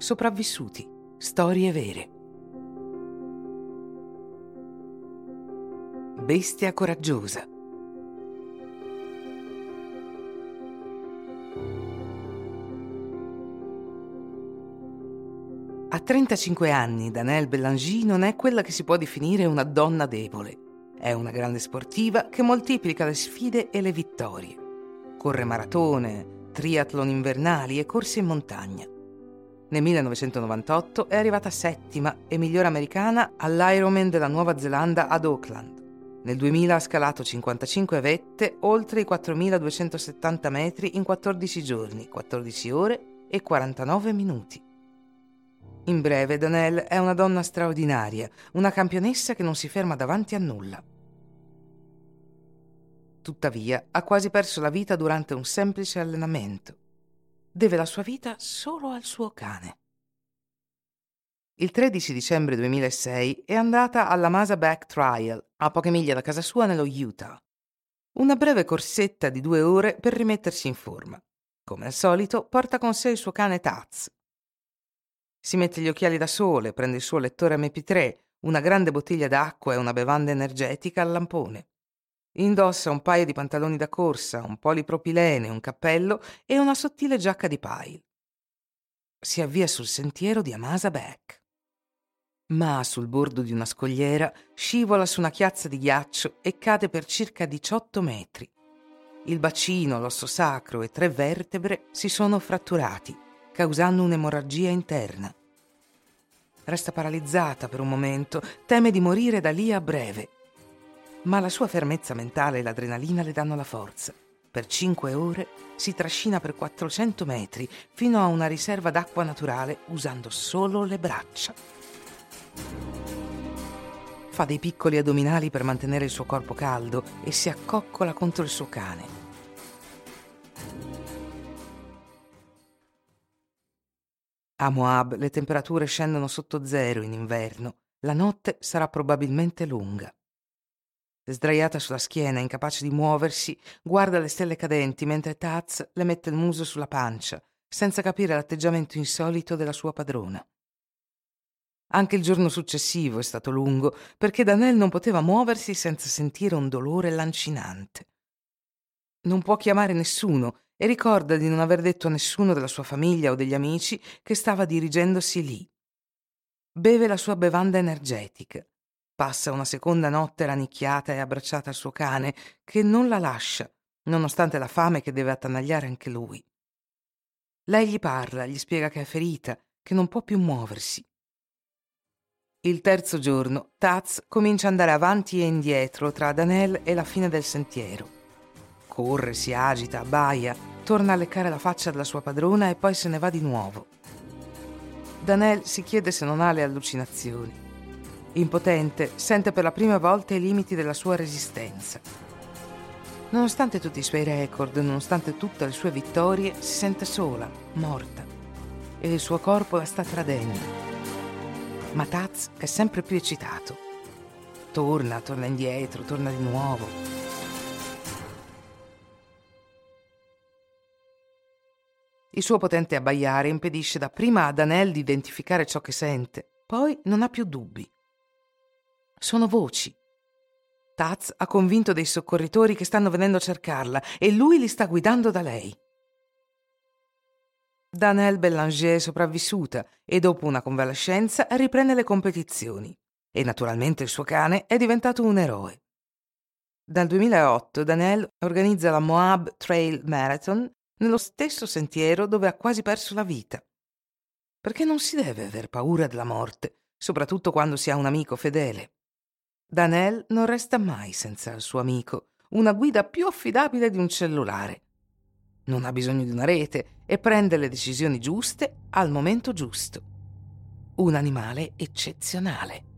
Sopravvissuti. Storie vere. Bestia coraggiosa. A 35 anni, Danelle Bellanger non è quella che si può definire una donna debole. È una grande sportiva che moltiplica le sfide e le vittorie. Corre maratone, triathlon invernali e corse in montagna. Nel 1998 è arrivata settima e migliore americana all'Ironman della Nuova Zelanda ad Auckland. Nel 2000 ha scalato 55 vette oltre i 4.270 metri in 14 giorni, 14 ore e 49 minuti. In breve, Danelle è una donna straordinaria, una campionessa che non si ferma davanti a nulla. Tuttavia, ha quasi perso la vita durante un semplice allenamento. Deve la sua vita solo al suo cane. Il 13 dicembre 2006 è andata alla Masa Back Trial, a poche miglia da casa sua nello Utah. Una breve corsetta di due ore per rimettersi in forma. Come al solito, porta con sé il suo cane Taz, si mette gli occhiali da sole, prende il suo lettore MP3, una grande bottiglia d'acqua e una bevanda energetica al lampone. Indossa un paio di pantaloni da corsa, un polipropilene, un cappello e una sottile giacca di pile. Si avvia sul sentiero di Amasa Beck. Ma sul bordo di una scogliera scivola su una chiazza di ghiaccio e cade per circa 18 metri. Il bacino, l'osso sacro e tre vertebre si sono fratturati causando un'emorragia interna. Resta paralizzata per un momento, teme di morire da lì a breve. Ma la sua fermezza mentale e l'adrenalina le danno la forza. Per cinque ore si trascina per 400 metri fino a una riserva d'acqua naturale usando solo le braccia. Fa dei piccoli addominali per mantenere il suo corpo caldo e si accoccola contro il suo cane. A Moab le temperature scendono sotto zero in inverno. La notte sarà probabilmente lunga. Sdraiata sulla schiena, incapace di muoversi, guarda le stelle cadenti mentre Taz le mette il muso sulla pancia, senza capire l'atteggiamento insolito della sua padrona. Anche il giorno successivo è stato lungo, perché Danelle non poteva muoversi senza sentire un dolore lancinante. Non può chiamare nessuno e ricorda di non aver detto a nessuno della sua famiglia o degli amici che stava dirigendosi lì. Beve la sua bevanda energetica. Passa una seconda notte rannicchiata e abbracciata al suo cane, che non la lascia, nonostante la fame che deve attanagliare anche lui. Lei gli parla, gli spiega che è ferita, che non può più muoversi. Il terzo giorno, Taz comincia ad andare avanti e indietro tra Danelle e la fine del sentiero. Corre, si agita, abbaia, torna a leccare la faccia della sua padrona e poi se ne va di nuovo. Danelle si chiede se non ha le allucinazioni. Impotente, sente per la prima volta i limiti della sua resistenza. Nonostante tutti i suoi record, nonostante tutte le sue vittorie, si sente sola, morta. E il suo corpo la sta tradendo. Ma Taz è sempre più eccitato. Torna, torna indietro, torna di nuovo. Il suo potente abbaiare impedisce dapprima a Danelle di identificare ciò che sente, poi non ha più dubbi. Sono voci. Taz ha convinto dei soccorritori che stanno venendo a cercarla e lui li sta guidando da lei. Danelle Bellanger è sopravvissuta e dopo una convalescenza riprende le competizioni. E naturalmente il suo cane è diventato un eroe. Dal 2008 Danelle organizza la Moab Trail Marathon nello stesso sentiero dove ha quasi perso la vita. Perché non si deve aver paura della morte, soprattutto quando si ha un amico fedele. Danelle non resta mai senza il suo amico, una guida più affidabile di un cellulare. Non ha bisogno di una rete e prende le decisioni giuste al momento giusto. Un animale eccezionale.